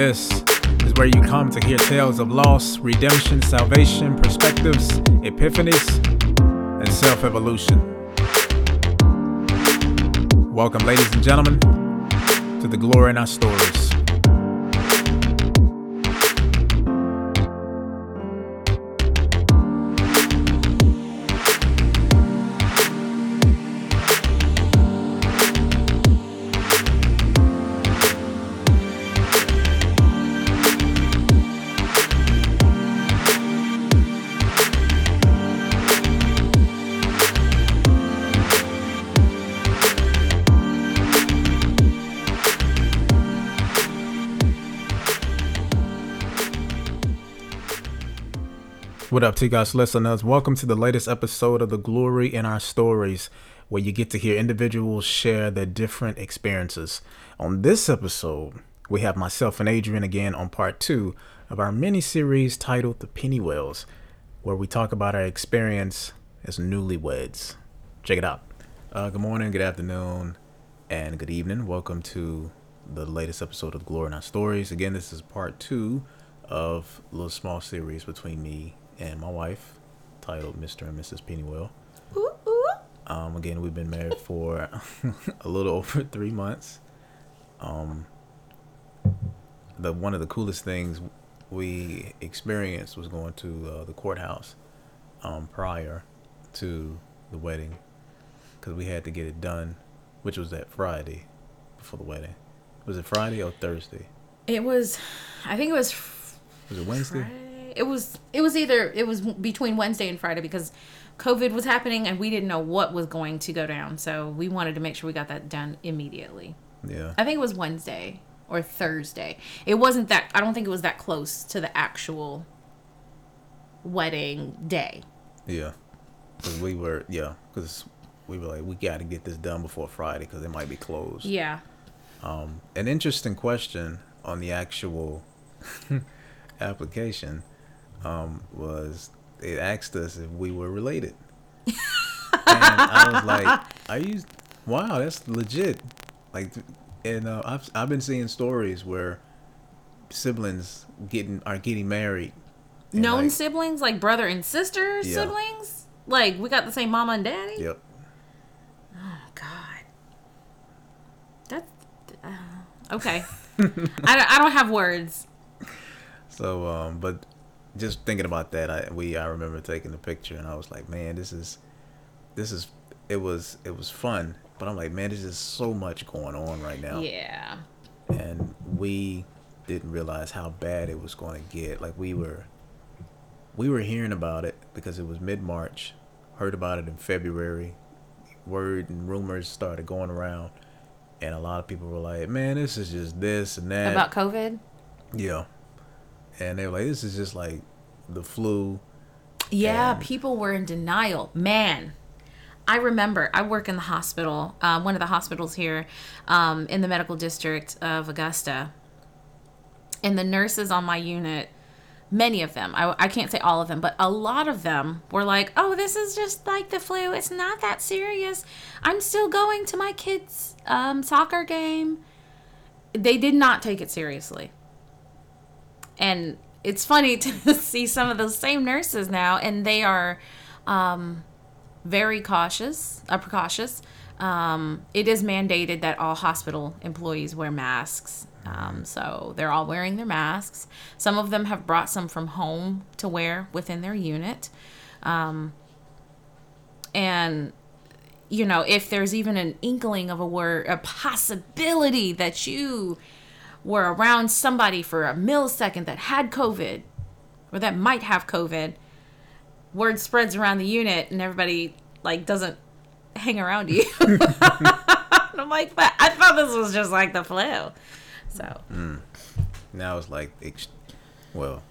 This is where you come to hear tales of loss, redemption, salvation, perspectives, epiphanies, and self evolution. Welcome, ladies and gentlemen, to the glory in our stories. What up, T-Goss listeners? Welcome to the latest episode of The Glory in Our Stories, where you get to hear individuals share their different experiences. On this episode, we have myself and Adrian again on part two of our mini series titled The Pennywells, where we talk about our experience as newlyweds. Check it out. Uh, good morning, good afternoon, and good evening. Welcome to the latest episode of The Glory in Our Stories. Again, this is part two of a little small series between me and my wife, titled Mr. and Mrs. Pennywell. Ooh, ooh. Um, again, we've been married for a little over three months. Um, the one of the coolest things we experienced was going to uh, the courthouse um, prior to the wedding because we had to get it done, which was that Friday before the wedding. Was it Friday or Thursday? It was, I think it was. Was it Wednesday? Friday. It was. It was either. It was between Wednesday and Friday because COVID was happening and we didn't know what was going to go down. So we wanted to make sure we got that done immediately. Yeah. I think it was Wednesday or Thursday. It wasn't that. I don't think it was that close to the actual wedding day. Yeah, because we were yeah, because we were like we got to get this done before Friday because it might be closed. Yeah. Um, an interesting question on the actual application um, was it asked us if we were related, and I was like, "Are you? Wow, that's legit." Like, and uh, I've I've been seeing stories where siblings getting are getting married. Known like- siblings, like brother and sister Yeah. siblings. Like we got the same mama and daddy. Yep. Oh God. That's uh, okay. I, don't, I don't have words. So, um, but just thinking about that, I we I remember taking the picture and I was like, man, this is, this is, it was it was fun, but I'm like, man, there's just so much going on right now, Yeah. and we didn't realize how bad it was going to get. Like we were, we were hearing about it because it was mid March, heard about it in February, word and rumors started going around, and a lot of people were like, man, this is just this and that. About COVID. Yeah. And they were like, this is just like the flu. Yeah, And- people were in denial. Man, I remember I work in the hospital, uh, one of the hospitals here um, in the medical district of Augusta. And the nurses on my unit, many of them, I, I can't say all of them, but a lot of them were like, oh, this is just like the flu. It's not that serious. I'm still going to my kids' um, soccer game. They did not take it seriously and it's funny to see some of those same nurses now and they are um, very cautious uh, precautious. Um, it is mandated that all hospital employees wear masks. Um, so they're all wearing their masks. Some of them have brought some from home to wear within their unit. Um, and you know if there's even an inkling of a word a possibility that you were around somebody for a millisecond that had COVID or that might have COVID, word spreads around the unit and everybody like doesn't hang around you. I'm like, but I thought this was just like the flu. So mm. Now it's like, ex- well,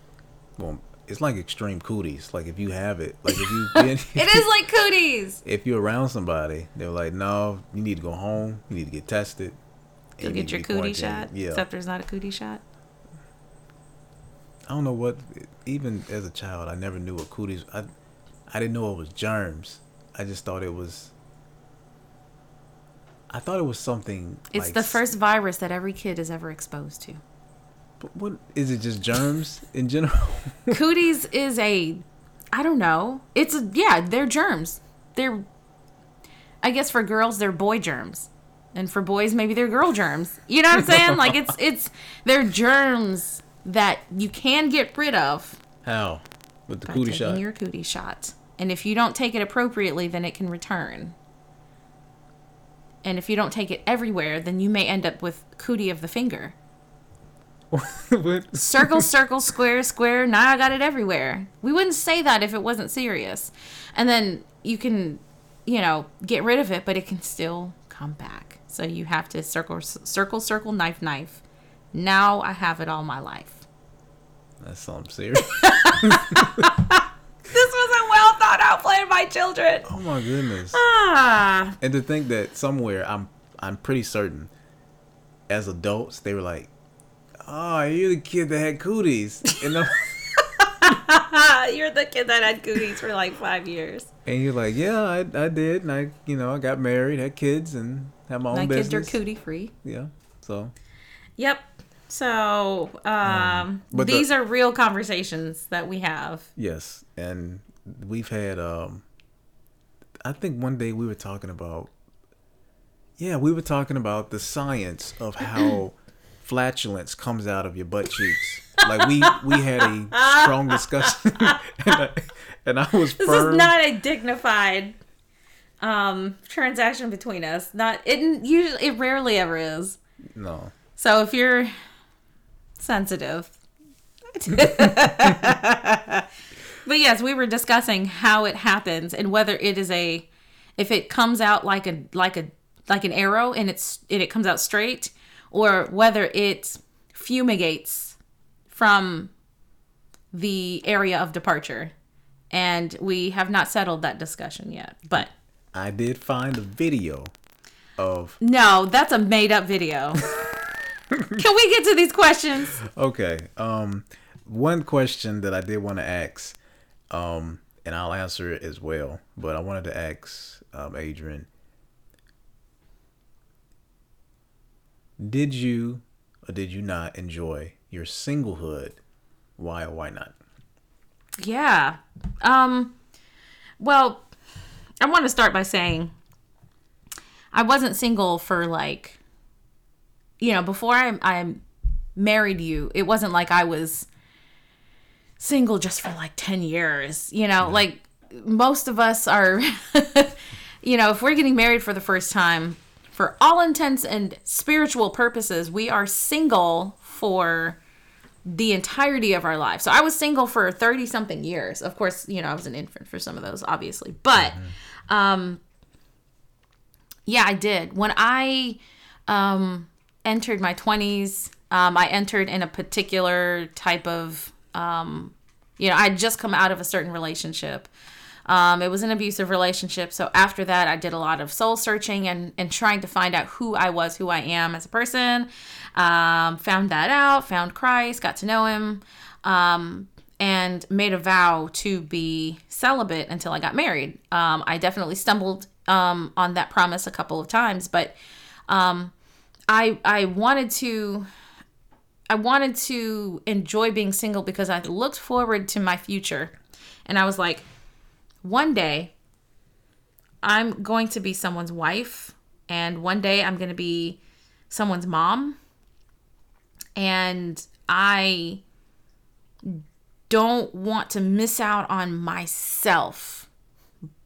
well, it's like extreme cooties. Like if you have it, like if you been, it is like cooties. if you're around somebody, they're like, no, you need to go home. You need to get tested. You'll get your cootie shot. Yeah. Except there's not a cootie shot. I don't know what. Even as a child, I never knew what cooties. I, I didn't know it was germs. I just thought it was. I thought it was something. It's like the first virus that every kid is ever exposed to. But what is it? Just germs in general? Cooties is a, I don't know. It's a yeah. They're germs. They're, I guess for girls they're boy germs, and for boys maybe they're girl germs. You know what I'm saying? like it's it's they're germs that you can get rid of How? With the by cootie shot? your cootie shot. And if you don't take it appropriately, then it can return. And if you don't take it everywhere, then you may end up with cootie of the finger. What? Circle, circle, square, square. Now I got it everywhere. We wouldn't say that if it wasn't serious. And then you can, you know, get rid of it, but it can still come back. So you have to circle, circle, circle, knife, knife. Now I have it all my life. That's something serious. This was a well thought out plan by children. oh my goodness. Ah. And to think that somewhere I'm I'm pretty certain as adults they were like, Oh, you're the kid that had cooties. And, You're the kid that had cooties for like five years. and you're like, Yeah, I, I did and I you know, I got married, had kids and had my own My kids are cootie free. Yeah. So Yep. So, um, but the- these are real conversations that we have. Yes, and we've had. um I think one day we were talking about. Yeah, we were talking about the science of how flatulence comes out of your butt cheeks. Like we we had a strong discussion, and, I, and I was This firm. is not a dignified um, transaction between us. Not it. Usually, it rarely ever is. no, So if you're sensitive. but yes, we were discussing how it happens and whether it is a if it comes out like a like a like an arrow and it's and it comes out straight or whether it fumigates from the area of departure. And we have not settled that discussion yet. But I did find a video of. no, that's a made up video. Can we get to these questions? Okay, um, one question that I did want to ask, um, and I'll answer it as well. But I wanted to ask um, Adrian. Did you or did you not enjoy your singlehood? Why or why not? Yeah. Um well, I want to start by saying I wasn't single for like you know, before I I married you, it wasn't like I was single just for like 10 years. You know, like most of us are you know, if we're getting married for the first time, for all intents and spiritual purposes, we are single for the entirety of our life. So I was single for 30 something years. Of course, you know, I was an infant for some of those, obviously. But mm-hmm. Um yeah, I did. When I um entered my 20s, um I entered in a particular type of um you know, I had just come out of a certain relationship. Um, it was an abusive relationship. So after that, I did a lot of soul searching and, and trying to find out who I was, who I am as a person. Um, found that out, found Christ, got to know him, um, and made a vow to be celibate until I got married. Um, I definitely stumbled um, on that promise a couple of times, but um, I I wanted to I wanted to enjoy being single because I looked forward to my future. And I was like, one day I'm going to be someone's wife, and one day I'm going to be someone's mom. And I don't want to miss out on myself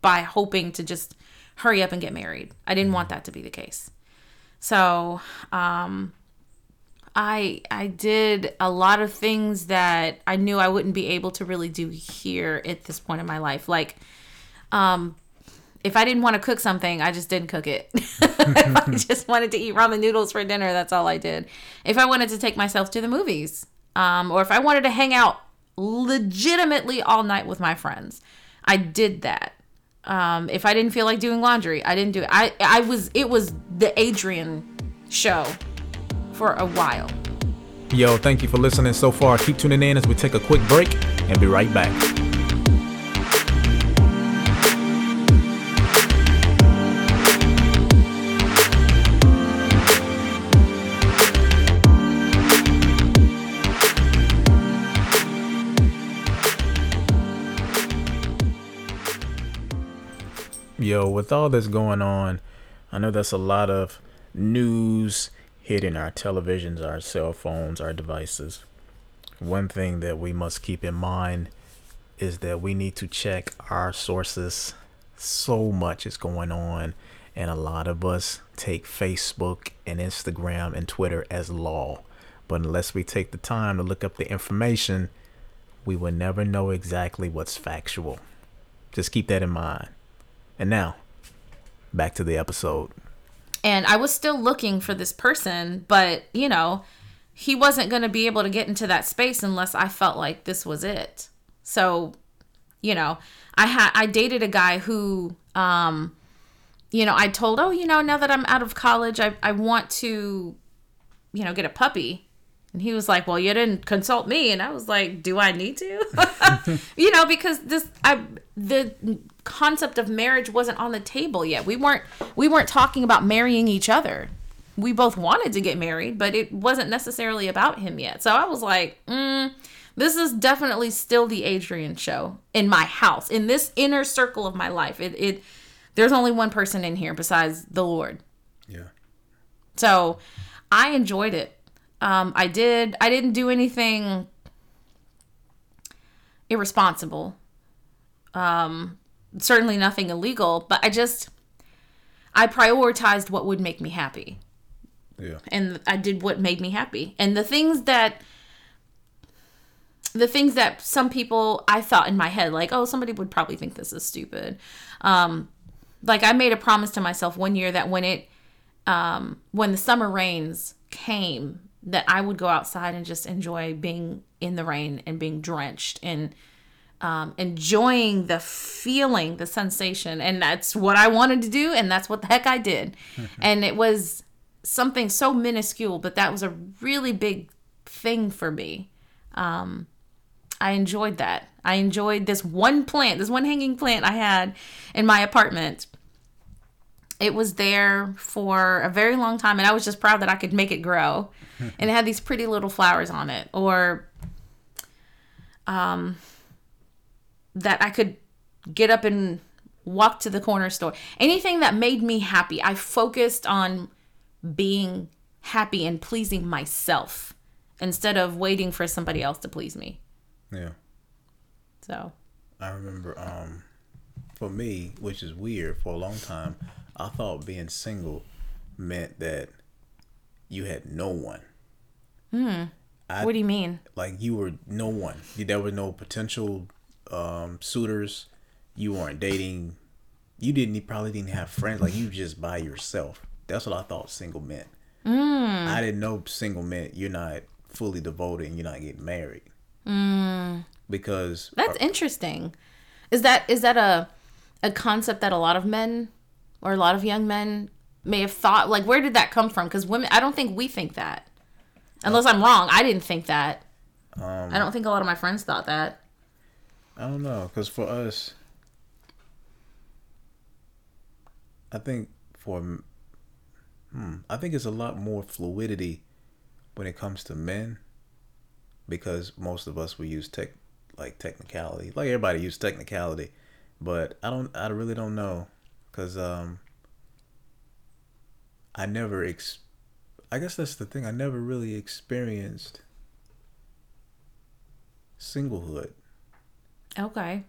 by hoping to just hurry up and get married. I didn't want that to be the case. So, um, I I did a lot of things that I knew I wouldn't be able to really do here at this point in my life. Like, um, if I didn't want to cook something, I just didn't cook it. if I just wanted to eat ramen noodles for dinner, that's all I did. If I wanted to take myself to the movies, um, or if I wanted to hang out legitimately all night with my friends, I did that. Um, if I didn't feel like doing laundry, I didn't do it. I I was it was the Adrian show for a while. Yo, thank you for listening so far. Keep tuning in as we take a quick break and be right back. Yo, with all this going on, I know that's a lot of news hitting our televisions, our cell phones, our devices. One thing that we must keep in mind is that we need to check our sources. So much is going on, and a lot of us take Facebook and Instagram and Twitter as law. But unless we take the time to look up the information, we will never know exactly what's factual. Just keep that in mind. And now, back to the episode. And I was still looking for this person, but you know, he wasn't going to be able to get into that space unless I felt like this was it. So, you know, I had I dated a guy who um you know, I told, "Oh, you know, now that I'm out of college, I I want to you know, get a puppy." And he was like, "Well, you didn't consult me." And I was like, "Do I need to?" you know, because this I the concept of marriage wasn't on the table yet. We weren't we weren't talking about marrying each other. We both wanted to get married, but it wasn't necessarily about him yet. So I was like, mm, this is definitely still the Adrian show in my house, in this inner circle of my life. It it there's only one person in here besides the Lord. Yeah. So I enjoyed it. Um, I did. I didn't do anything irresponsible. Um, certainly nothing illegal, but I just I prioritized what would make me happy. Yeah. And I did what made me happy. And the things that the things that some people I thought in my head like, "Oh, somebody would probably think this is stupid." Um like I made a promise to myself one year that when it um when the summer rains came that I would go outside and just enjoy being in the rain and being drenched and um, enjoying the feeling, the sensation. And that's what I wanted to do. And that's what the heck I did. and it was something so minuscule, but that was a really big thing for me. Um, I enjoyed that. I enjoyed this one plant, this one hanging plant I had in my apartment. It was there for a very long time, and I was just proud that I could make it grow. and it had these pretty little flowers on it, or um, that I could get up and walk to the corner store. Anything that made me happy. I focused on being happy and pleasing myself instead of waiting for somebody else to please me. Yeah. So, I remember um for me, which is weird, for a long time, I thought being single meant that you had no one. Hmm. I- what do you mean? Like you were no one. There were no potential um suitors. You weren't dating. You didn't you probably didn't have friends. Like you just by yourself. That's what I thought single meant. Hmm. I didn't know single meant you're not fully devoted and you're not getting married. Hmm. Because That's interesting. Is that is that a a concept that a lot of men or a lot of young men may have thought like where did that come from? Cuz women I don't think we think that. Unless I'm wrong, I didn't think that. I don't think a lot of my friends thought that. I don't know, because for us, I think for, hmm, I think it's a lot more fluidity when it comes to men, because most of us we use tech, like technicality, like everybody use technicality, but I don't, I really don't know, because um, I never ex, I guess that's the thing, I never really experienced singlehood Okay.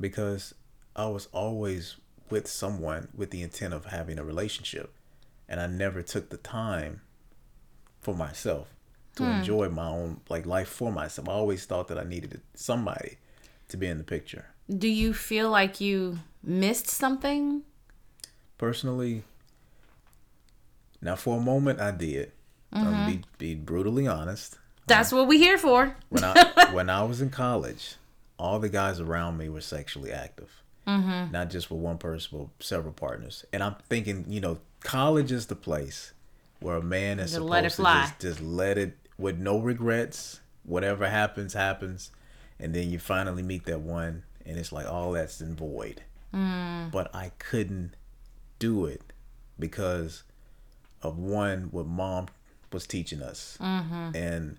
because I was always with someone with the intent of having a relationship, and I never took the time for myself to enjoy my own like life for myself. I always thought that I needed somebody to be in the picture. Do you feel like you missed something? Personally, now for a moment I did. I'm gonna be be brutally honest. That's what we here for. when I when I was in college, all the guys around me were sexually active. Mm-hmm. Not just with one person, but several partners. And I'm thinking, you know, college is the place where a man is supposed let it to just just let it with no regrets. Whatever happens, happens, and then you finally meet that one, and it's like all that's in void. Mm. But I couldn't do it because of one what mom was teaching us, Mm-hmm. and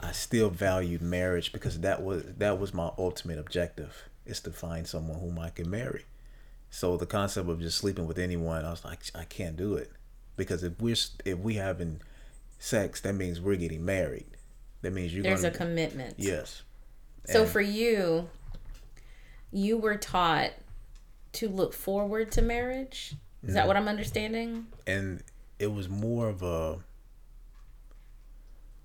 I still valued marriage because that was that was my ultimate objective is to find someone whom I can marry. So the concept of just sleeping with anyone, I was like, I can't do it because if we're if we having sex, that means we're getting married. That means you're There's gonna, a commitment. yes. So And- for you, you were taught to look forward to marriage. Is Mm-hmm. that what I'm understanding? and it was more of a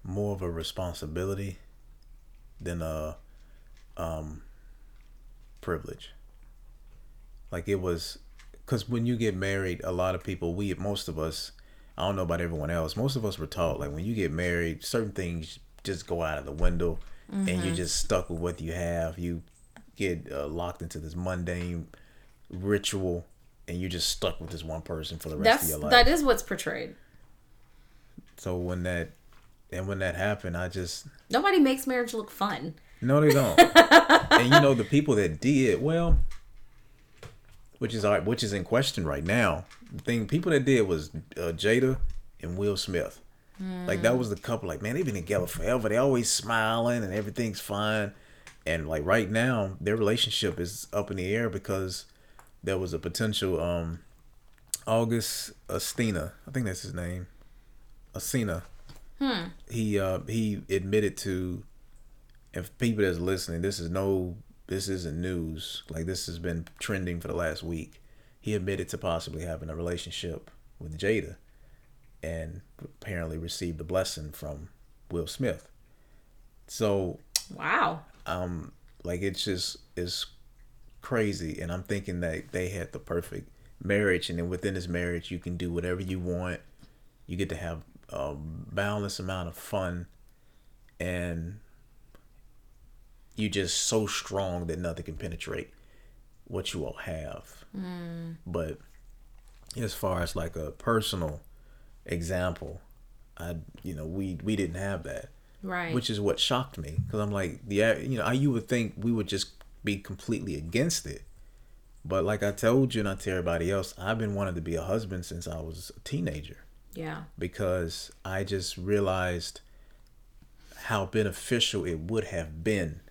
more of a responsibility than a um privilege like it was because when you get married a lot of people we most of us i don't know about everyone else most of us were taught like when you get married certain things just go out of the window and you're just stuck with what you have you get uh, locked into this mundane ritual and you're just stuck with this one person for the rest That's of your life that is what's portrayed. so when that and when that happened, I just Nobody makes marriage look fun. no, they don't. and you know the people that did well, which is all right, which is in question right now. The thing people that did was uh, Jada and Will Smith. Like that was the couple. Like man, they've been together forever. They always smiling and everything's fine. And like right now, their relationship is up in the air because there was a potential um August Astina. I think that's his name. Asina. He uh he admitted to if people that's listening, this is no this isn't news. Like this has been trending for the last week. He admitted to possibly having a relationship with Jada and apparently received a blessing from Will Smith. So Wow. Um like it's just it's crazy and i'm thinking that they had the perfect marriage and then within this marriage you can do whatever you want. You get to have a boundless amount of fun and you're just so strong that nothing can penetrate what you all have. But as far as like a personal example i you know we we didn't have that Right. which is what shocked me because I'm like, yeah, you know, I, you would think we would just be completely against it, but like I told you, and I tell everybody else, I've been wanting to be a husband since I was a teenager yeah. because I just realized how beneficial it would have been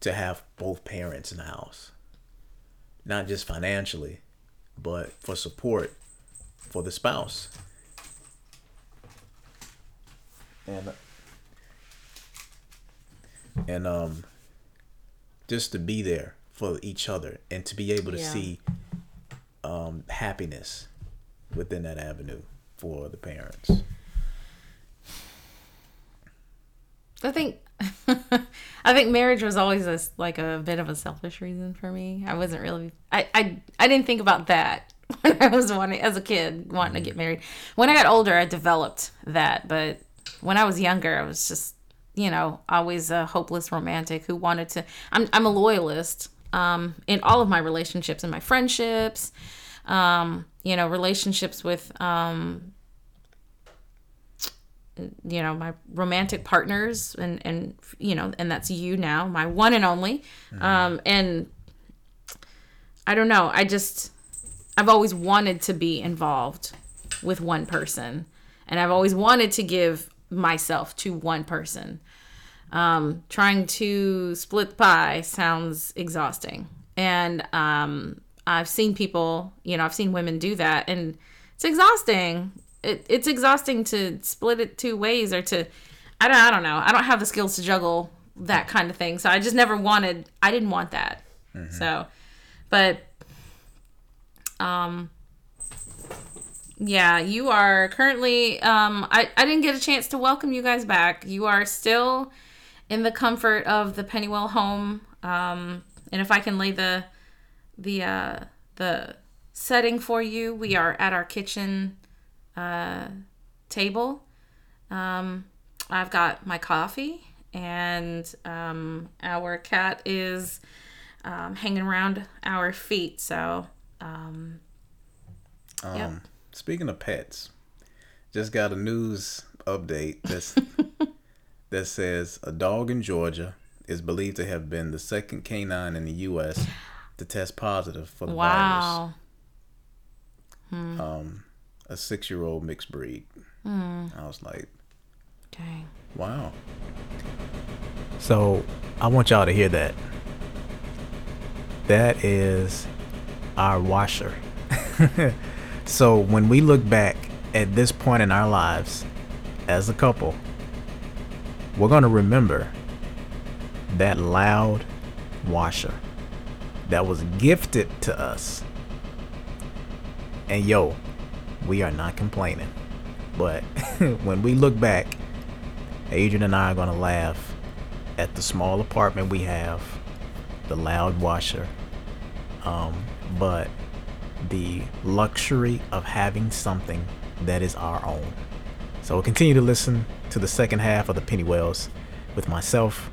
to have both parents in the house, not just financially, but for support for the spouse. And and um just to be there for each other and to be able to Yeah. see um happiness within that avenue for the parents. I think I think marriage was always a, like a bit of a selfish reason for me. I wasn't really I I, I didn't think about that when I was wanting as a kid wanting to get married. When I got older, I developed that, but when I was younger, I was just you know always a hopeless romantic who wanted to. I'm I'm a loyalist um, in all of my relationships and my friendships. Um, you know, relationships with um, you know my romantic partners and and you know and that's you now my one and only um and i don't know i just i've always wanted to be involved with one person and i've always wanted to give myself to one person um trying to split the pie sounds exhausting and um i've seen people you know i've seen women do that and it's exhausting it, it's exhausting to split it two ways or to I don't I don't know. I don't have the skills to juggle that kind of thing. So I just never wanted I didn't want that. So but um yeah, you are currently um I, I didn't get a chance to welcome you guys back. You are still in the comfort of the Pennywell home. Um and if I can lay the the uh the setting for you, we are at our kitchen uh, table. Um, I've got my coffee, and um, our cat is um, hanging around our feet. So, um, Um, Yep. Speaking of pets, just got a news update that's, that says a dog in Georgia is believed to have been the second canine in the U.S. to test positive for the wow. virus. Um, a six-year-old mixed breed. Hmm. I was like, Dang. wow. So I want y'all to hear that. That is our washer. so when we look back at this point in our lives as a couple, we're going to remember that loud washer that was gifted to us. And yo, we are not complaining. But when we look back, Adrian and I are going to laugh at the small apartment we have, the loud washer, um, but the luxury of having something that is our own. So we'll continue to listen to the second half of the Pennywells with myself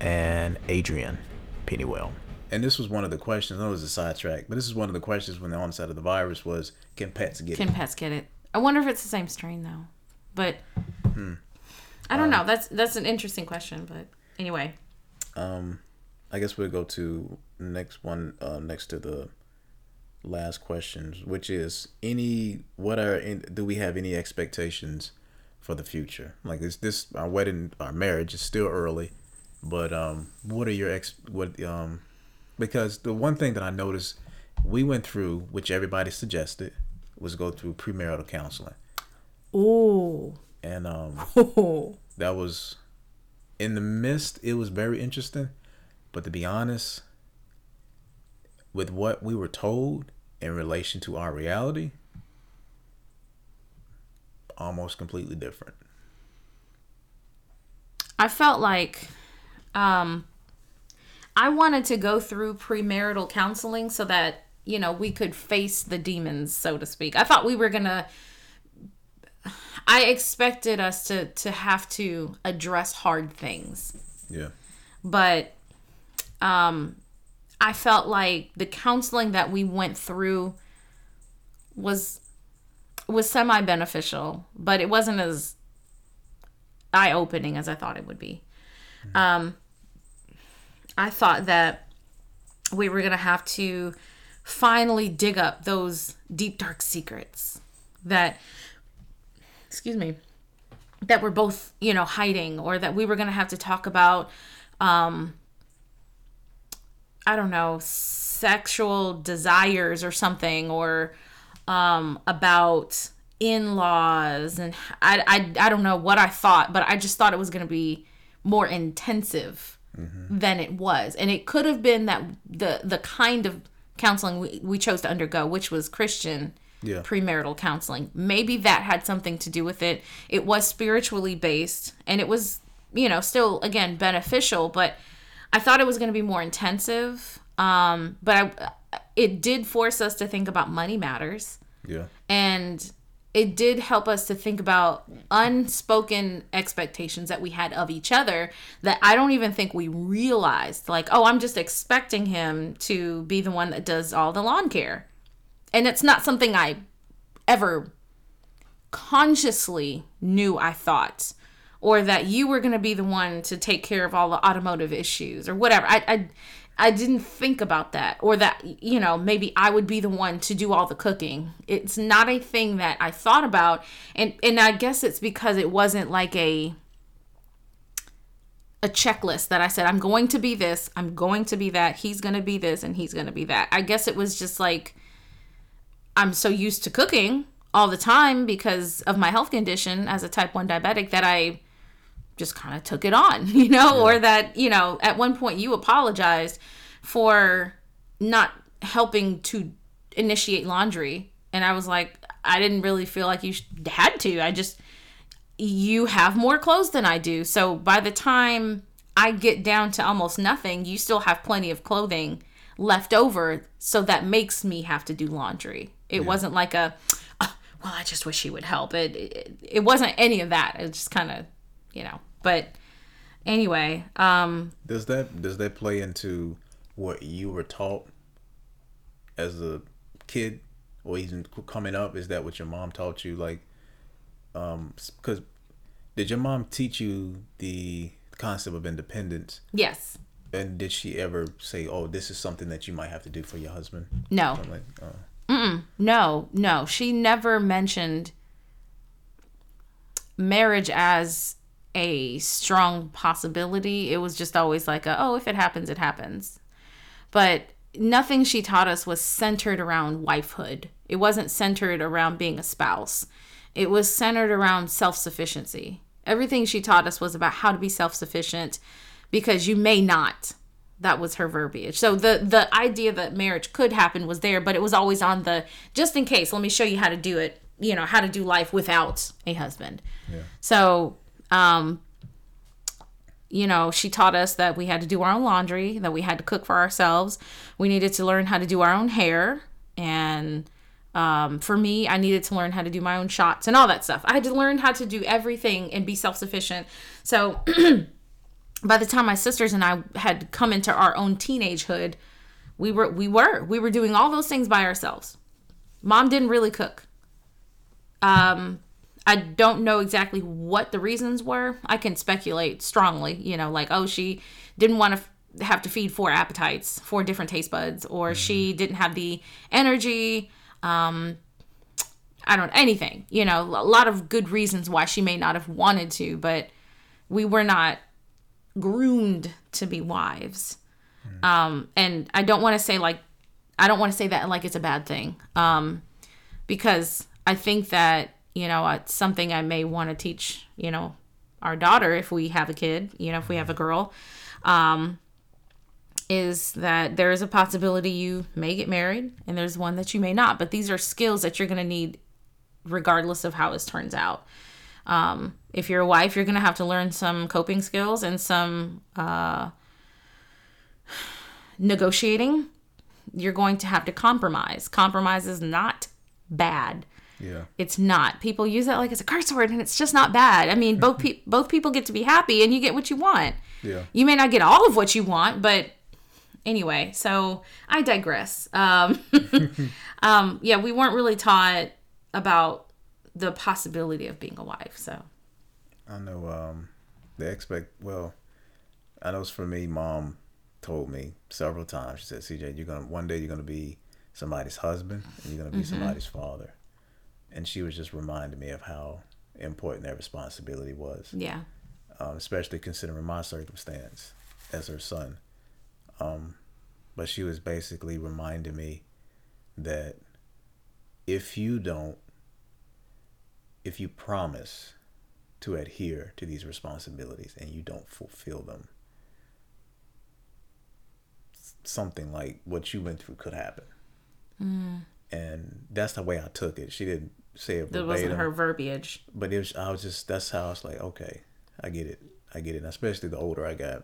and Adrian Pennywell. And this was one of the questions. I know it was a sidetrack, but this is one of the questions when the onset of the virus was, can pets get Can it? Can pets get it? I wonder if it's the same strain though. But I don't know. That's that's an interesting question. But anyway, Um, I guess we'll go to next one, uh, next to the last questions, which is any what are in, do we have any expectations for the future? Like this this our wedding, our marriage is still early, but um, what are your ex what um, because the one thing that I noticed we went through, which everybody suggested, was go through premarital counseling, oh, and um, that was in the midst it was very interesting but to be honest with what we were told in relation to our reality almost completely different I felt like um, I wanted to go through premarital counseling so that you know we could face the demons, so to speak. I thought we were gonna. I expected us to to have to address hard things. yeah but um i felt like the counseling that we went through was was semi beneficial but it wasn't as eye opening as i thought it would be. Um i thought that we were going to have to finally dig up those deep dark secrets that excuse me that we're both you know hiding or that we were going to have to talk about um i don't know sexual desires or something or um about in-laws and I, I i don't know what i thought but i just thought it was going to be more intensive than it was. And it could have been that the the kind of counseling we, we chose to undergo which was christian Yeah. premarital counseling. Maybe that had something to do with it. It was spiritually based and it was you know still again beneficial but i thought it was going to be more intensive um but i it did force us to think about money matters yeah and it did help us to think about unspoken expectations that we had of each other that I don't even think we realized. Like, oh, I'm just expecting him to be the one that does all the lawn care. And it's not something I ever consciously knew I thought. Or that you were going to be the one to take care of all the automotive issues or whatever. I, I I didn't think about that or that you know maybe I would be the one to do all the cooking. It's not a thing that I thought about and and I guess it's because it wasn't like a a checklist that I said I'm going to be this, I'm going to be that, he's going to be this and he's going to be that. I guess it was just like I'm so used to cooking all the time because of my health condition as a type 1 diabetic that I just kind of took it on, you know, or that, you know, at one point you apologized for not helping to initiate laundry. And I was like, I didn't really feel like you had to. I just, you have more clothes than I do. So by the time I get down to almost nothing, you still have plenty of clothing left over. So that makes me have to do laundry. It wasn't like a, "Oh, well, I just wish he would help. It, it, it wasn't any of that. It just kind of, you know, but anyway, um, does that does that play into what you were taught as a kid or even coming up? Is that what your mom taught you? Like um because did your mom teach you the concept of independence? Yes, and did she ever say oh this is something that you might have to do for your husband no, I'm like uh, no, no. She never mentioned marriage as a strong possibility. It was just always like, a, oh, if it happens, it happens. But nothing she taught us was centered around wifehood. It wasn't centered around being a spouse. It was centered around self sufficiency. Everything she taught us was about how to be self sufficient because you may not. That was her verbiage. So the the idea that marriage could happen was there, but it was always on the just in case. Let me show you how to do it. You know how to do life without a husband. Yeah. So, um, you know, she taught us that we had to do our own laundry, that we had to cook for ourselves. We needed to learn how to do our own hair. And um, for me, I needed to learn how to do my own shots and all that stuff. I had to learn how to do everything and be self sufficient. So, by the time my sisters and I had come into our own teenagehood, we were we were we were doing all those things by ourselves. Mom didn't really cook. Um, I don't know exactly what the reasons were. I can speculate strongly, you know, like oh she didn't want to f- have to feed four appetites, four different taste buds, or she didn't have the energy. Um, I don't know, anything, you know, a lot of good reasons why she may not have wanted to, but we were not groomed to be wives. Um, and I don't want to say like I don't want to say that like it's a bad thing. Um, because I think that, you know, it's something I may want to teach, you know, our daughter if we have a kid, you know, if we have a girl, um, is that there is a possibility you may get married and there's one that you may not. But these are skills that you're going to need regardless of how this turns out. Um, if you're a wife, you're going to have to learn some coping skills and some uh, negotiating. You're going to have to compromise. Compromise is not bad. Yeah. It's not. People use that like it's a curse word, and it's just not bad. I mean, both pe- both people get to be happy, and you get what you want. Yeah. You may not get all of what you want, but anyway. So I digress. Um, um, yeah, we weren't really taught about the possibility of being a wife. So I know um the expect well I know it's for me mom told me several times she said CJ you're gonna one day you're gonna be somebody's husband and you're gonna be somebody's father and she was just reminding me of how important that responsibility was yeah, um, especially considering my circumstance as her son um but she was basically reminding me that if you don't if you promise to adhere to these responsibilities and you don't fulfill them, something like what you went through could happen. And that's the way I took it. She didn't say it that wasn't her verbiage. but it was, I was just that's how I was like, okay, I get it, I get it. And especially the older I got,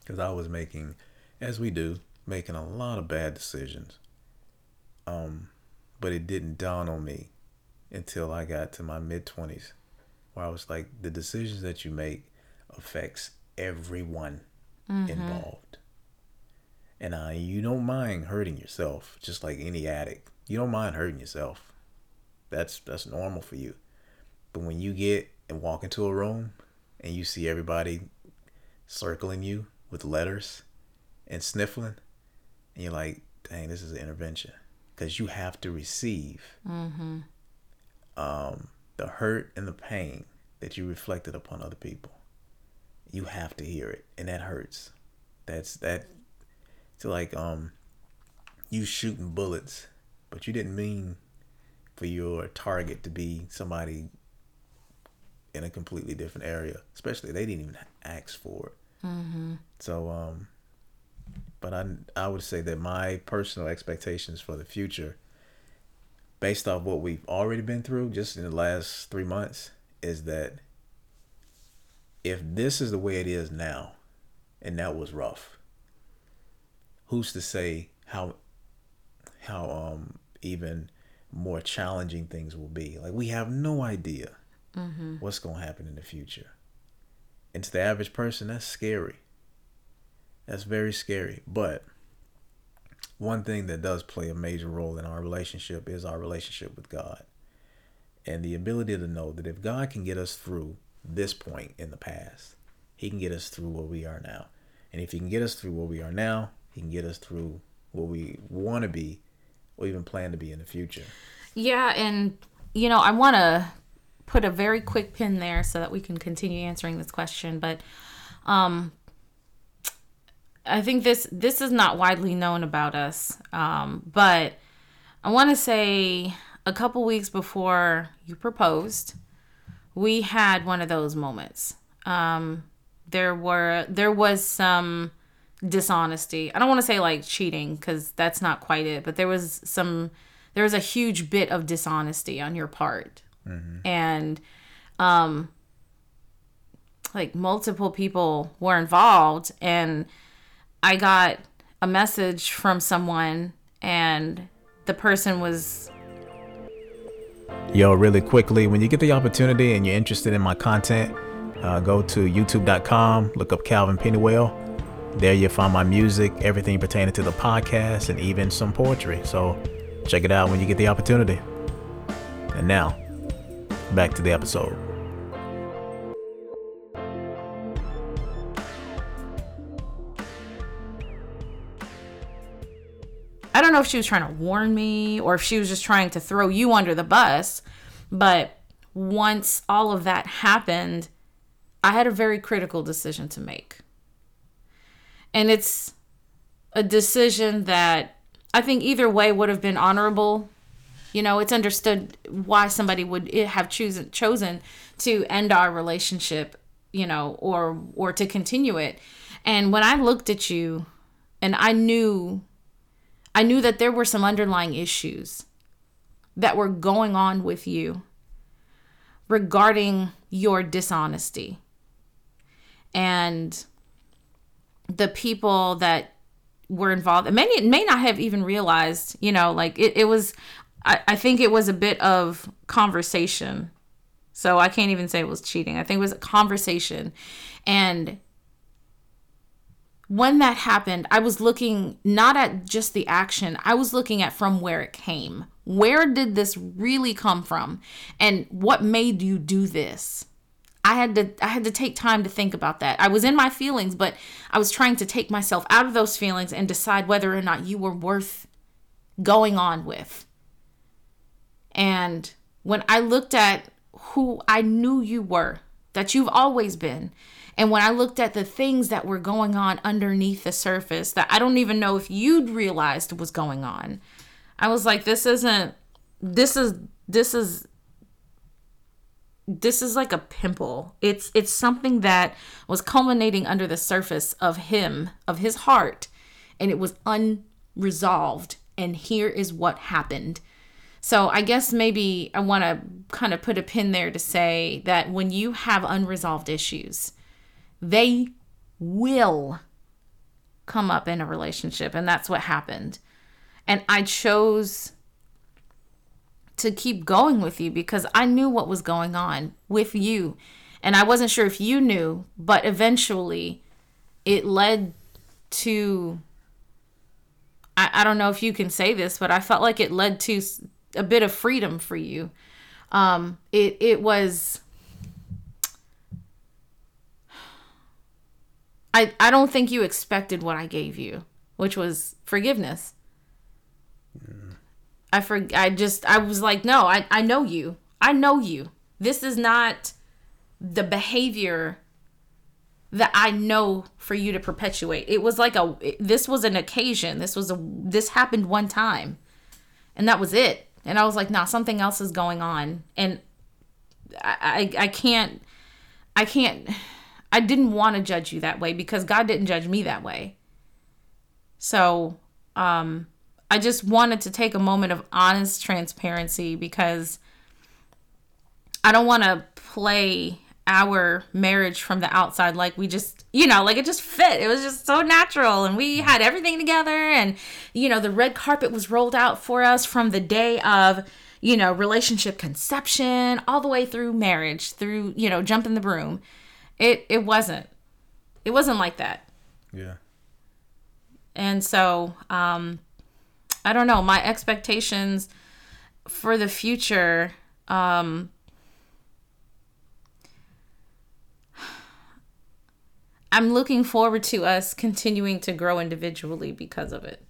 because I was making, as we do, making a lot of bad decisions. Um, but it didn't dawn on me until I got to my mid twenties, where I was like, the decisions that you make affects everyone involved. And uh, you don't mind hurting yourself, just like any addict. You don't mind hurting yourself. That's that's normal for you. But when you get and walk into a room and you see everybody circling you with letters and sniffling, and you're like, dang, this is an intervention. Because you have to receive um, the hurt and the pain that you reflected upon other people. You have to hear it, and that hurts. That's that. It's like um, you shooting bullets, but you didn't mean for your target to be somebody in a completely different area. Especially they didn't even ask for it. So um, but I I would say that my personal expectations for the future, based off what we've already been through just in the last three months, is that if this is the way it is now, and that was rough, who's to say how how um even more challenging things will be? Like we have no idea mm-hmm. what's gonna happen in the future. And to the average person, that's scary. That's very scary. But one thing that does play a major role in our relationship is our relationship with God. And the ability to know that if God can get us through this point in the past, He can get us through where we are now. And if He can get us through where we are now, He can get us through where we want to be or even plan to be in the future. Yeah, and you know, I want to put a very quick pin there so that we can continue answering this question. But um, I think this this is not widely known about us, um, but I want to say a couple weeks before you proposed, we had one of those moments. Um, there were there was some dishonesty. I don't want to say like cheating because that's not quite it, but there was some there was a huge bit of dishonesty on your part, and um, like multiple people were involved and I got a message from someone and the person was Yo, really quickly, when you get the opportunity and you're interested in my content, uh, go to youtube.com, look up Calvin Pennywell. There you'll find my music, everything pertaining to the podcast, and even some poetry. So check it out when you get the opportunity. And now, back to the episode. I don't know if she was trying to warn me or if she was just trying to throw you under the bus, but once all of that happened, I had a very critical decision to make. And it's a decision that I think either way would have been honorable. You know, it's understood why somebody would have chosen chosen to end our relationship, you know, or or to continue it. And when I looked at you and I knew I knew that there were some underlying issues that were going on with you regarding your dishonesty. And the people that were involved, and many may not have even realized, you know, like it, it was, I, I think it was a bit of conversation. So I can't even say it was cheating. I think it was a conversation. And when that happened, I was looking not at just the action, I was looking at from where it came. Where did this really come from? And what made you do this? I had to I had to take time to think about that. I was in my feelings, but I was trying to take myself out of those feelings and decide whether or not you were worth going on with. And when I looked at who I knew you were, that you've always been, and when I looked at the things that were going on underneath the surface that I don't even know if you'd realized was going on, I was like, this isn't, this is, this is, this is like a pimple. It's it's something that was culminating under the surface of him, of his heart, and it was unresolved. And here is what happened. So I guess maybe I want to kind of put a pin there to say that when you have unresolved issues, they will come up in a relationship. And that's what happened. And I chose to keep going with you because I knew what was going on with you. And I wasn't sure if you knew, but eventually it led to. I, I don't know if you can say this, but I felt like it led to a bit of freedom for you. Um, it it was I, I don't think you expected what I gave you, which was forgiveness. I for I just I was like, no, I, I know you. I know you. This is not the behavior that I know for you to perpetuate. It was like a this was an occasion. This was a this happened one time. And that was it. And I was like, nah, something else is going on. And I I, I can't I can't I didn't want to judge you that way because God didn't judge me that way. So, um, I just wanted to take a moment of honest transparency because I don't want to play our marriage from the outside like we just you know like it just fit it was just so natural and we had everything together and you know the red carpet was rolled out for us from the day of you know relationship conception all the way through marriage through you know jumping the broom it it wasn't. It wasn't like that. Yeah. And so, um, I don't know. My expectations for the future, um, I'm looking forward to us continuing to grow individually because of it,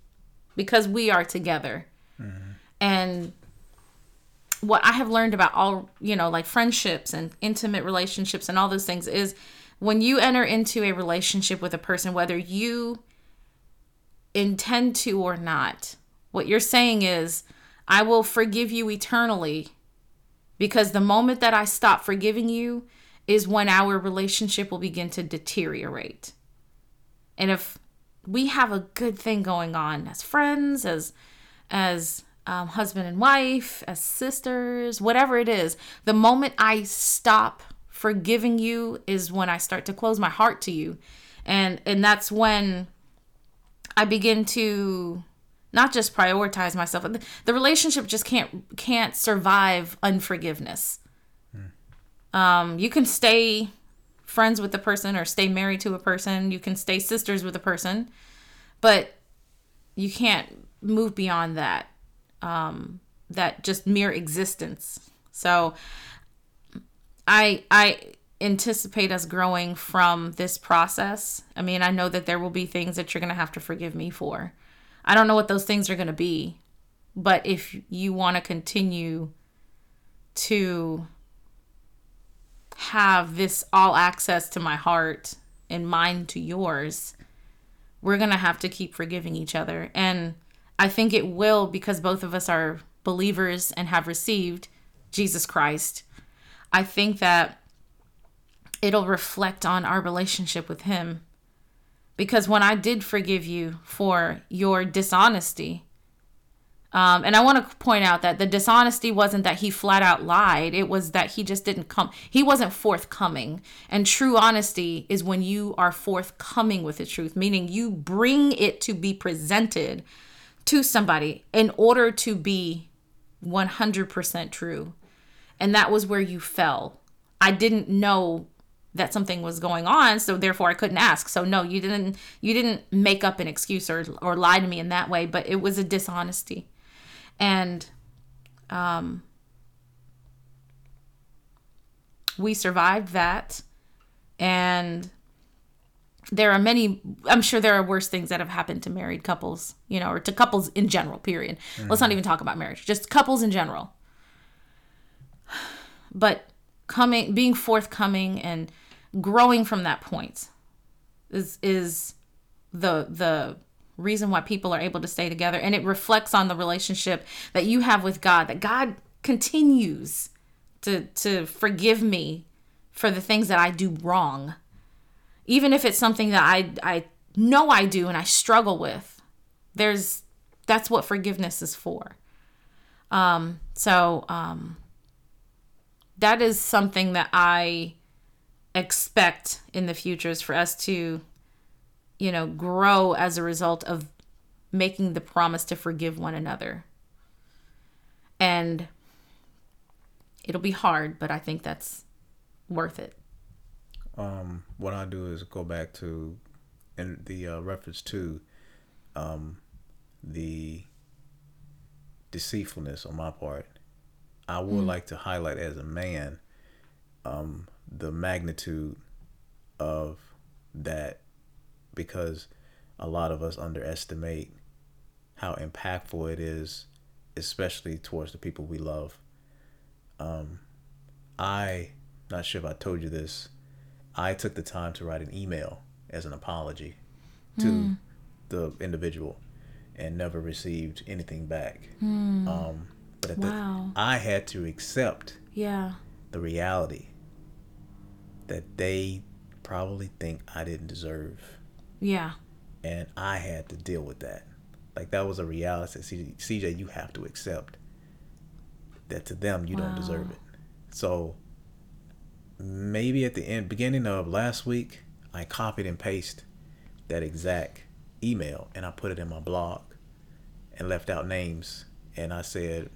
because we are together. Mm-hmm. And what I have learned about all, you know, like friendships and intimate relationships and all those things is when you enter into a relationship with a person, whether you intend to or not. What you're saying is, I will forgive you eternally because the moment that I stop forgiving you is when our relationship will begin to deteriorate. And if we have a good thing going on as friends, as as um, husband and wife, as sisters, whatever it is, the moment I stop forgiving you is when I start to close my heart to you, and and that's when I begin to not just prioritize myself. The relationship just can't can't survive unforgiveness. Hmm. Um, you can stay friends with a person or stay married to a person. You can stay sisters with a person, but you can't move beyond that. Um, that just mere existence. So, I I anticipate us growing from this process. I mean, I know that there will be things that you're going to have to forgive me for. I don't know what those things are going to be, but if you want to continue to have this all access to my heart and mine to yours, we're going to have to keep forgiving each other. And I think it will because both of us are believers and have received Jesus Christ. I think that it'll reflect on our relationship with Him. Because when I did forgive you for your dishonesty, um, and I want to point out that the dishonesty wasn't that he flat out lied. It was that he just didn't come. He wasn't forthcoming. And true honesty is when you are forthcoming with the truth, meaning you bring it to be presented to somebody in order to be 100% true. And that was where you fell. I didn't know that something was going on so therefore i couldn't ask. So no you didn't you didn't make up an excuse or or lie to me in that way but it was a dishonesty. And um we survived that. And there are many i'm sure there are worse things that have happened to married couples you know or to couples in general period. Mm-hmm. let's not even talk about marriage just couples in general. But coming being forthcoming and growing from that point is is the the reason why people are able to stay together. And it reflects on the relationship that you have with God that God continues to to forgive me for the things that I do wrong. Even if it's something that I I know I do and I struggle with there's that's what forgiveness is for. Um so um that is something that I expect in the future is for us to, you know, grow as a result of making the promise to forgive one another. And it'll be hard, but I think that's worth it. Um, what I do is go back to in the uh, reference to um, the deceitfulness on my part. I would mm. like to highlight as a man um, the magnitude of that because a lot of us underestimate how impactful it is, especially towards the people we love. Um, I, not sure if I told you this, I took the time to write an email as an apology to mm. the individual and never received anything back. Mm. Um, but wow. the, I had to accept yeah the reality that they probably think I didn't deserve. Yeah. And I had to deal with that. Like that was a reality. CJ, you have to accept that to them you wow. don't deserve it. So maybe at the end beginning of last week, I copied and pasted that exact email and I put it in my blog and left out names and I said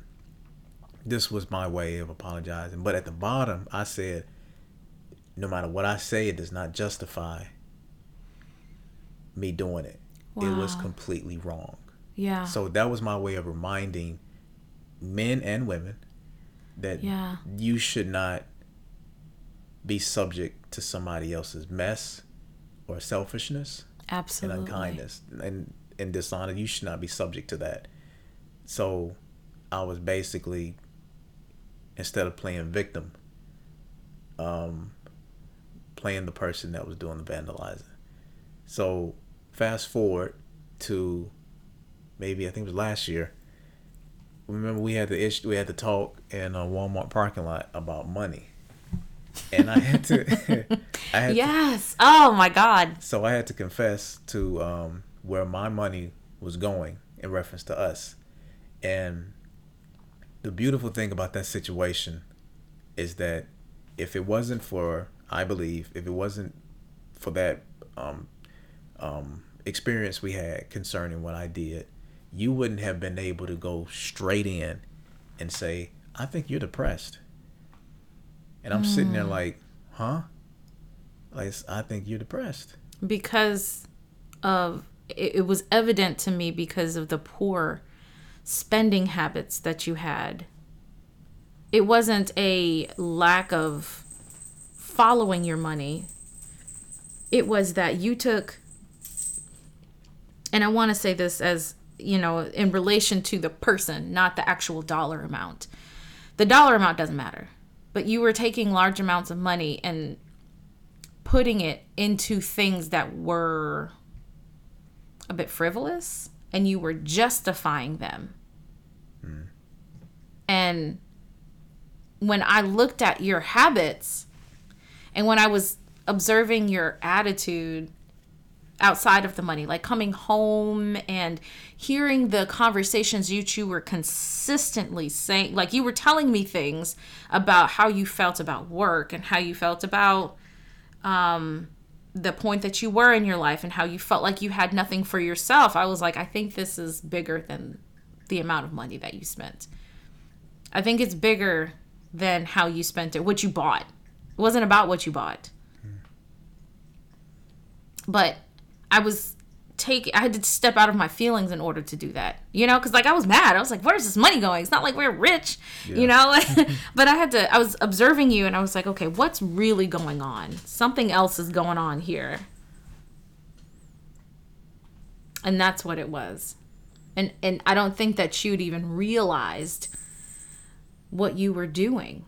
this was my way of apologizing. But at the bottom I said no matter what I say, it does not justify me doing it. Wow. It was completely wrong. Yeah. So that was my way of reminding men and women that yeah. you should not be subject to somebody else's mess or selfishness Absolutely. and unkindness and, and dishonor. You should not be subject to that. So I was basically, instead of playing victim, um, playing the person that was doing the vandalizing. So fast forward to maybe I think it was last year. Remember we had the issue, we had the talk in a Walmart parking lot about money, and I had to, I had yes. oh my God. so I had to confess to um, where my money was going in reference to us, and the beautiful thing about that situation is that if it wasn't for I believe if it wasn't for that um, um, experience we had concerning what I did, you wouldn't have been able to go straight in and say, I think you're depressed. And I'm sitting there like, huh? Like, I think you're depressed. because of it, it was evident to me because of the poor spending habits that you had it wasn't a lack of following your money it was that you took and i want to say this as you know in relation to the person not the actual dollar amount the dollar amount doesn't matter but you were taking large amounts of money and putting it into things that were a bit frivolous and you were justifying them. Hmm. And when I looked at your habits and when I was observing your attitude outside of the money, like coming home and hearing the conversations you two were consistently saying, like you were telling me things about how you felt about work and how you felt about um, the point that you were in your life and how you felt like you had nothing for yourself. I was like, I think this is bigger than the amount of money that you spent. I think it's bigger than how you spent it, what you bought. It wasn't about what you bought. But I was take I had to step out of my feelings in order to do that. You know, cuz like I was mad. I was like, "Where's this money going? It's not like we're rich." You know? but I had to I was observing you and I was like, "Okay, what's really going on? Something else is going on here." And that's what it was. And and I don't think that you'd even realized what you were doing.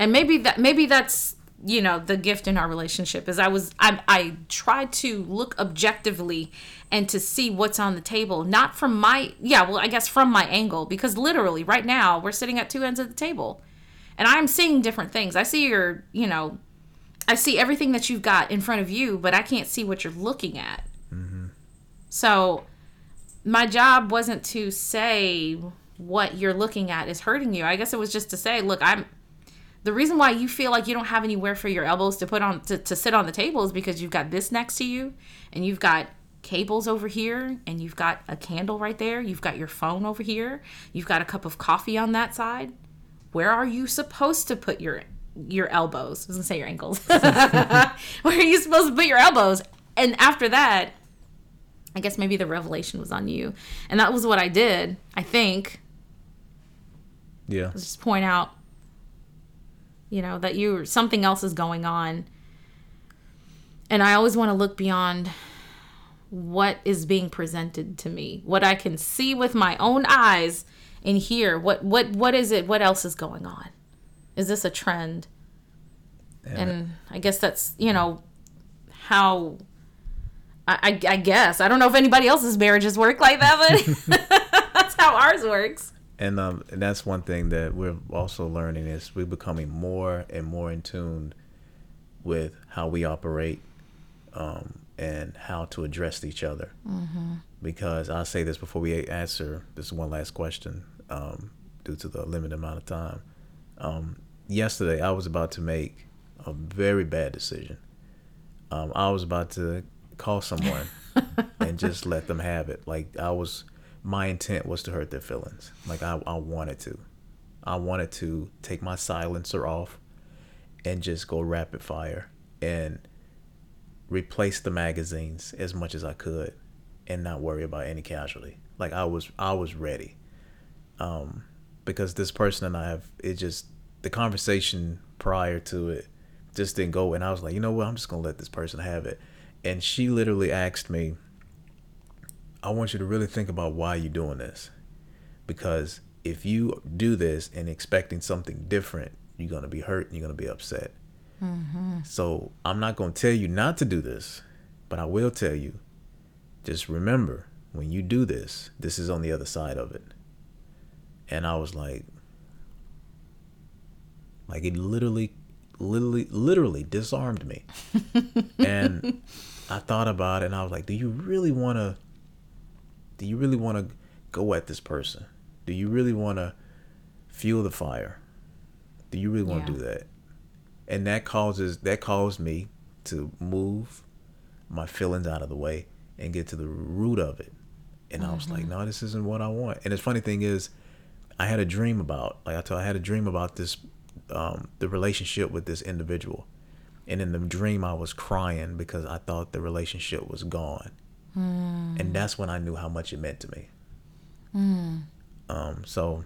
And maybe that maybe that's you know the gift in our relationship is I was I I tried to look objectively and to see what's on the table not from my yeah well I guess from my angle because literally right now we're sitting at two ends of the table and I'm seeing different things. I see your you know I see everything that you've got in front of you but I can't see what you're looking at. Mm-hmm. So my job wasn't to say what you're looking at is hurting you. I guess it was just to say, look, I'm the reason why you feel like you don't have anywhere for your elbows to put on to, to sit on the table is because you've got this next to you and you've got cables over here and you've got a candle right there. You've got your phone over here. You've got a cup of coffee on that side. Where are you supposed to put your your elbows? I was gonna say your ankles. Where are you supposed to put your elbows? And after that i guess maybe the revelation was on you. And that was what i did i think. Yeah. Let's just point out you know that you something else is going on. And i always want to look beyond what is being presented to me what i can see with my own eyes and hear what what what is it what else is going on? Is this a trend? And i guess that's you know how I, I, I guess i don't know if anybody else's marriages work like that but that's how ours works And um, and that's one thing that we're also learning is we're becoming more and more in tune with how we operate, um, and how to address each other. Mm-hmm. Because I'll say this before we answer this one last question, um, due to the limited amount of time. Um, yesterday, I was about to make a very bad decision. Um, I was about to call someone and just let them have it. Like I was, my intent was to hurt their feelings. Like I, I wanted to, I wanted to take my silencer off and just go rapid fire and replace the magazines as much as I could and not worry about any casualty. Like I was, I was ready. Um, because this person and I have, it just, the conversation prior to it just didn't go. And I was like, you know what? I'm just to let this person have it. And she literally asked me, I want you to really think about why you're doing this. Because if you do this and expecting something different, you're going to be hurt and you're going to be upset. Mm-hmm. So I'm not going to tell you not to do this, but I will tell you just remember when you do this, this is on the other side of it. And I was like, like it literally, literally, literally disarmed me. and I thought about it and I was like, do you really want to, do you really want to go at this person? Do you really want to fuel the fire? Do you really want to Yeah. do that? And that causes, that caused me to move my feelings out of the way and get to the root of it. And I was like, no, this isn't what I want. And the funny thing is, I had a dream about, like I told, I had a dream about this, um, the relationship with this individual. And in the dream, I was crying because I thought the relationship was gone. And that's when I knew how much it meant to me. Um, so,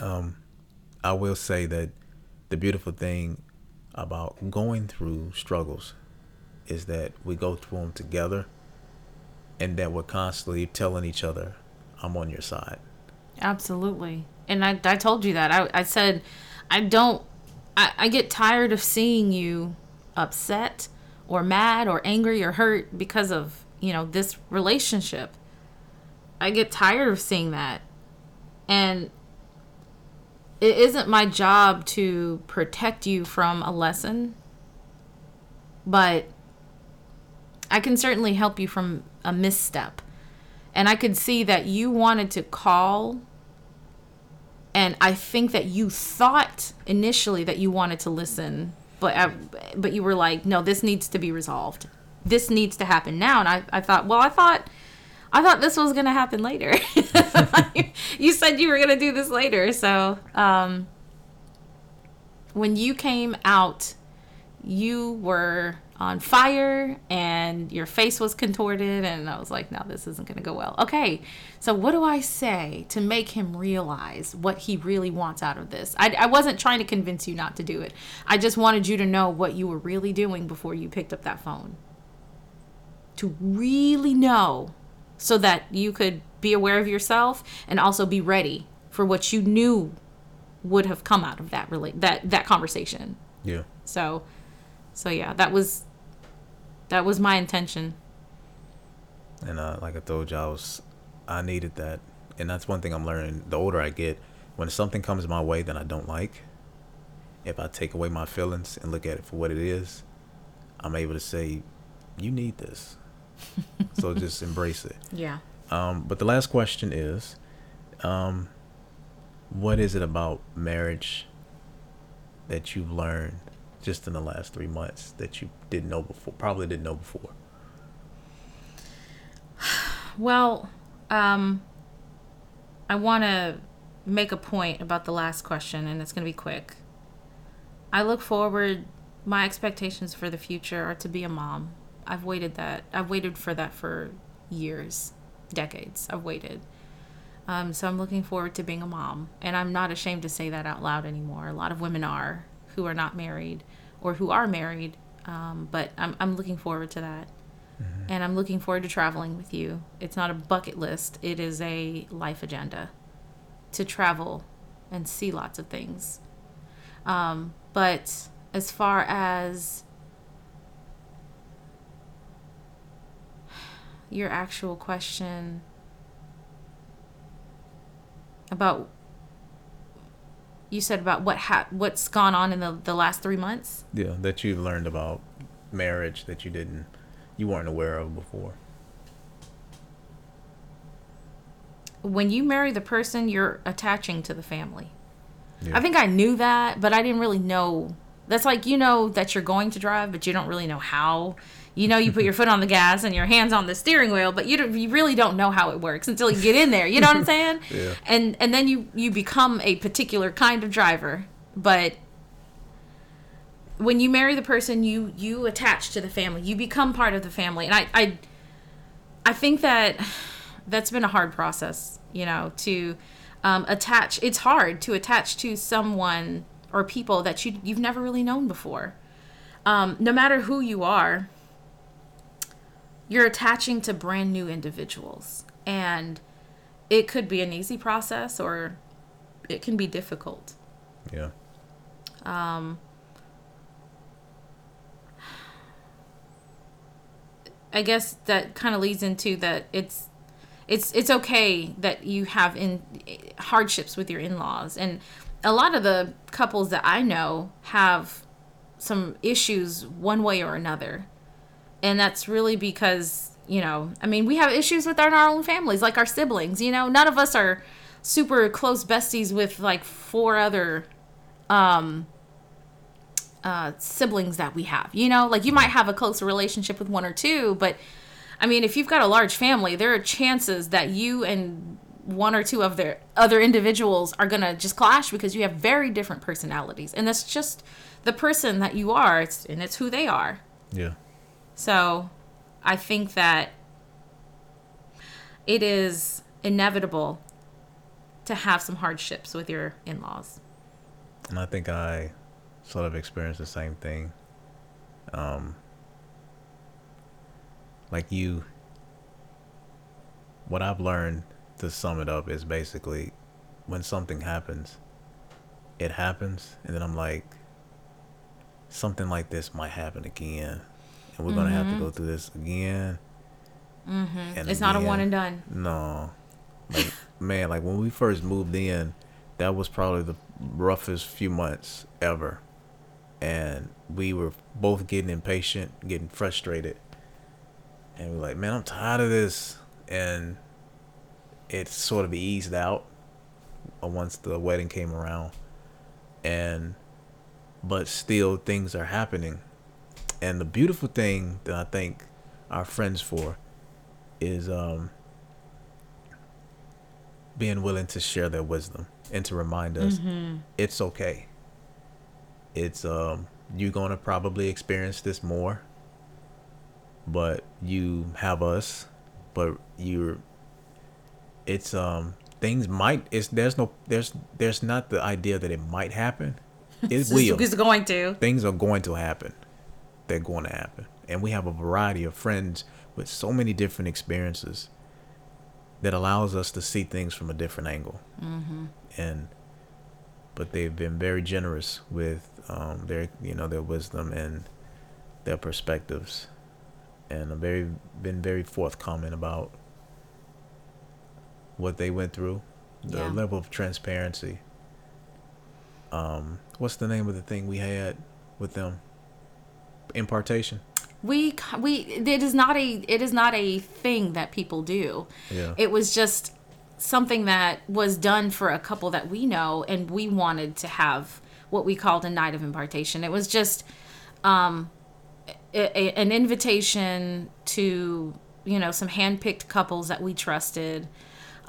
um, I will say that the beautiful thing about going through struggles is that we go through them together and that we're constantly telling each other, I'm on your side. Absolutely. And I, I told you that. I, I said, I don't, I, I get tired of seeing you upset or mad or angry or hurt because of, you know, this relationship. I get tired of seeing that. And it isn't my job to protect you from a lesson, but I can certainly help you from a misstep. And I could see that you wanted to call and I think that you thought initially that you wanted to listen, but I, but you were like, no, this needs to be resolved. This needs to happen now. And I, I thought, well, I thought I thought this was gonna happen later. you said you were gonna do this later, so um, when you came out, you were on fire and your face was contorted, and I was like, no, this isn't gonna go well. Okay, so what do I say to make him realize what he really wants out of this? I, I wasn't trying to convince you not to do it. I just wanted you to know what you were really doing before you picked up that phone. To really know so that you could be aware of yourself and also be ready for what you knew would have come out of that rela- that that conversation. Yeah. So so yeah, that was that was my intention. And uh, like I told you, I was, I needed that, and that's one thing I'm learning. The older I get, when something comes my way that I don't like, if I take away my feelings and look at it for what it is, I'm able to say, "You need this," so just embrace it. Yeah. Um, but the last question is, um, what is it about marriage that you've learned just in the last three months that you didn't know before? Probably didn't know before. Well, um I want to make a point about the last question and it's going to be quick. I look forward my expectations for the future are to be a mom. I've waited that. I've waited for that for years, decades. I've waited. Um, so I'm looking forward to being a mom, and I'm not ashamed to say that out loud anymore. A lot of women are who are not married or who are married, um, but I'm I'm looking forward to that, and I'm looking forward to traveling with you. It's not a bucket list; it is a life agenda to travel and see lots of things. Um, but as far as your actual question about you said about what ha- what's gone on in the, the last three months Yeah, that you've learned about marriage that you didn't, you weren't aware of before. when you marry the person you're attaching to the family Yeah. i think i knew that but i didn't really know that's like you know that you're going to drive but you don't really know how you know you put your foot on the gas and your hands on the steering wheel but you don't, you really don't know how it works until you get in there. You know what i'm saying? Yeah. and and then you you become a particular kind of driver but when you marry the person you you attach to the family you become part of the family. And i i i think that that's been a hard process you know to um, attach it's hard to attach to someone or people that you you've never really known before. Um, no matter who you are you're attaching to brand new individuals and it could be an easy process or it can be difficult Yeah. Um, I guess that kind of leads into that it's it's it's okay that you have in hardships with your in-laws and a lot of the couples that I know have some issues one way or another. And that's really because, you know, I mean, we have issues with our, our own families, like our siblings, you know, none of us are super close besties with like four other um uh siblings that we have. You know, like you might have a closer relationship with one or two, but I mean, if you've got a large family, there are chances that you and one or two of their other individuals are gonna just clash because you have very different personalities, and that's just the person that you are, it's, and it's who they are. Yeah. So, I think that it is inevitable to have some hardships with your in-laws. And I think I sort of experienced the same thing. Um, like you, what I've learned to sum it up is basically when something happens, it happens, and then I'm like, something like this might happen again, and we're gonna have to go through this again. Mm-hmm. And it's not a one and done. No, like man, like when we first moved in, that was probably the roughest few months ever, and we were both getting impatient, getting frustrated, and we're like, man, I'm tired of this, and it sort of eased out once the wedding came around, and but still things are happening, and the beautiful thing that I think our friends for is um being willing to share their wisdom and to remind us Mm-hmm. it's okay. It's um you're gonna probably experience this more, but you have us, but you're it's um things might it's there's no there's there's not the idea that it might happen. It will. It's going to. Things are going to happen. They're going to happen. And we have a variety of friends with so many different experiences that allows us to see things from a different angle. Mm-hmm. And but they've been very generous with um, their you know their wisdom and their perspectives, and I've very been very forthcoming about what they went through, the Yeah. level of transparency. Um, what's the name of the thing we had with them? Impartation. We we it is not a it is not a thing that people do. Yeah. It was just something that was done for a couple that we know and we wanted to have what we called a night of impartation. It was just um a, a- an invitation to, you know, some handpicked couples that we trusted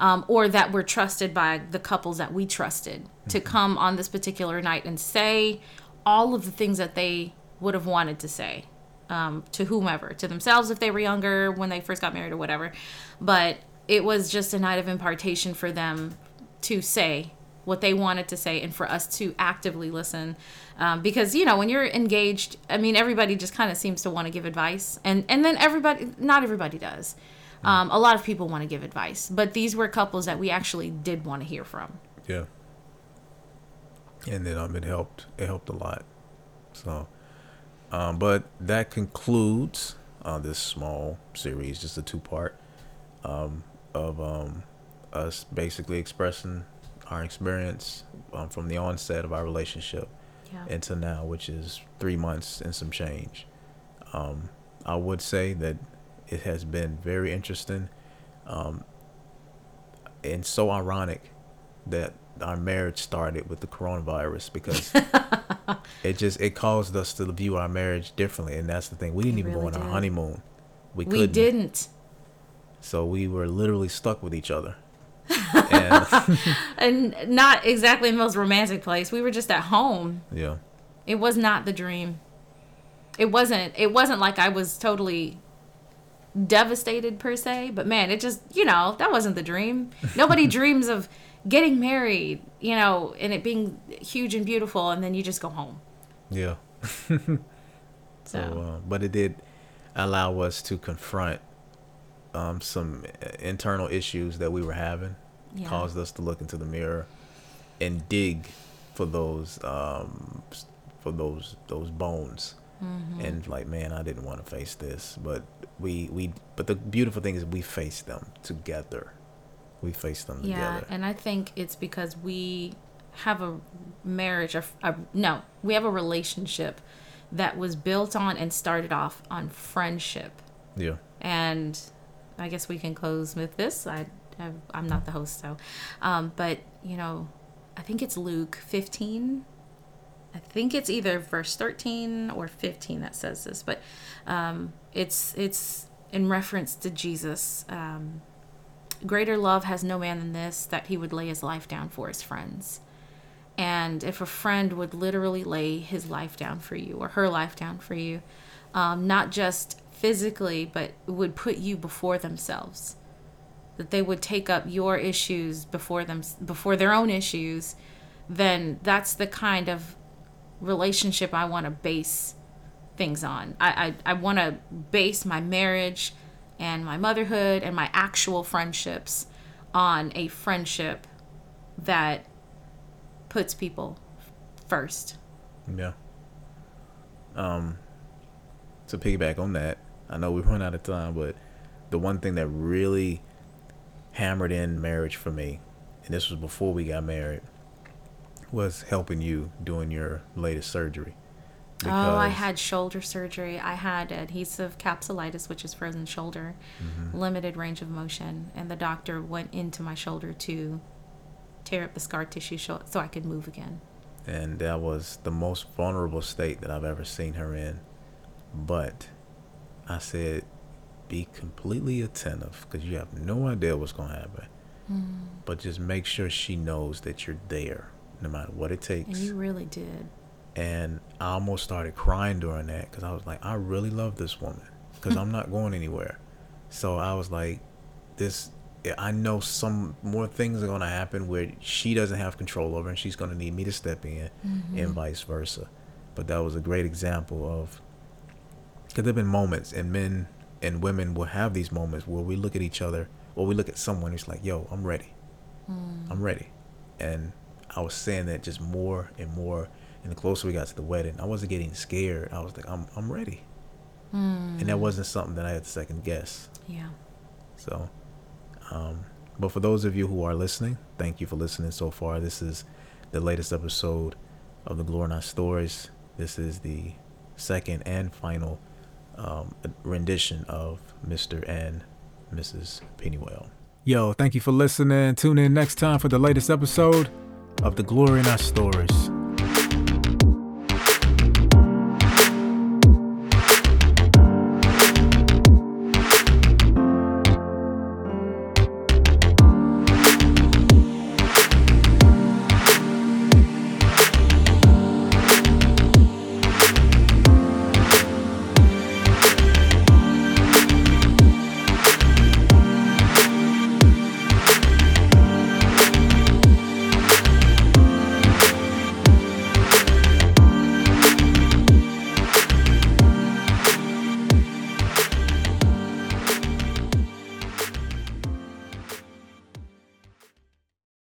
um, or that were trusted by the couples that we trusted to come on this particular night and say all of the things that they would have wanted to say um, to whomever, to themselves if they were younger, when they first got married or whatever. But it was just a night of impartation for them to say what they wanted to say and for us to actively listen. Um, because, you know, when you're engaged, I mean, everybody just kind of seems to want to give advice. And, and then everybody, not everybody does. Um, a lot of people want to give advice, but these were couples that we actually did want to hear from. Yeah. And then um, it helped. It helped a lot. So, um, but that concludes uh, this small series, just a two part, um, of um, us basically expressing our experience um, from the onset of our relationship Yeah. until now, which is three months and some change. Um, I would say that it has been very interesting um, and so ironic that our marriage started with the coronavirus because it just it caused us to view our marriage differently and that's the thing we didn't It even go really on our honeymoon we, we didn't. so we were literally stuck with each other and And not exactly the most romantic place. We were just at home. yeah It was not the dream. It wasn't it wasn't like I was totally devastated per se, but man, it just, you know, that wasn't the dream. Nobody dreams of getting married, you know, and it being huge and beautiful and then you just go home. yeah So, So, uh, but it did allow us to confront um, some uh, internal issues that we were having. Yeah. Caused us to look into the mirror and dig for those um, for those those bones and like, man, I didn't want to face this, but we we. But the beautiful thing is we faced them together. We face them Yeah, together. and I think it's because we have a marriage, or a, no, we have a relationship that was built on and started off on friendship. Yeah. And I guess we can close with this. I, I I'm not the host, so, um, but you know, I think it's Luke 15. I think it's either verse 13 or 15 that says this, but um, it's it's in reference to Jesus. Um, greater love has no man than this that he would lay his life down for his friends. And if a friend would literally lay his life down for you or her life down for you, um, not just physically, but would put you before themselves, that they would take up your issues before them before their own issues, then that's the kind of relationship I want to base things on. I, I, I want to base my marriage and my motherhood and my actual friendships on a friendship that puts people first. Yeah. Um, to piggyback on that, I know we run out of time, but the one thing that really hammered in marriage for me, and this was before we got married, was helping you doing your latest surgery. Oh, I had shoulder surgery. I had adhesive capsulitis, which is frozen shoulder, mm-hmm. limited range of motion, and the doctor went into my shoulder to tear up the scar tissue so I could move again. and that was the most vulnerable state that I've ever seen her in. But I said, be completely attentive because you have no idea what's going to happen. Mm-hmm. But just make sure she knows that you're there, no matter what it takes. And you really did. And I almost started crying during that because I was like, I really love this woman because I'm not going anywhere. So I was like, this. I know some more things are going to happen where she doesn't have control over, and she's going to need me to step in, mm-hmm. and vice versa. But that was a great example of because there've been moments, and men and women will have these moments where we look at each other, or we look at someone, it's like, "Yo, I'm ready. Mm. I'm ready," and I was saying that just more and more. And the closer we got to the wedding, I wasn't getting scared. I was like, "I'm I'm ready," and that wasn't something that I had to second guess. Yeah. So, um, but for those of you who are listening, thank you for listening so far. This is the latest episode of the Glory Not Stories. This is the second and final um, rendition of Mr. and Mrs. Pennywell. Yo, thank you for listening. Tune in next time for the latest episode of the Glory Not Stories.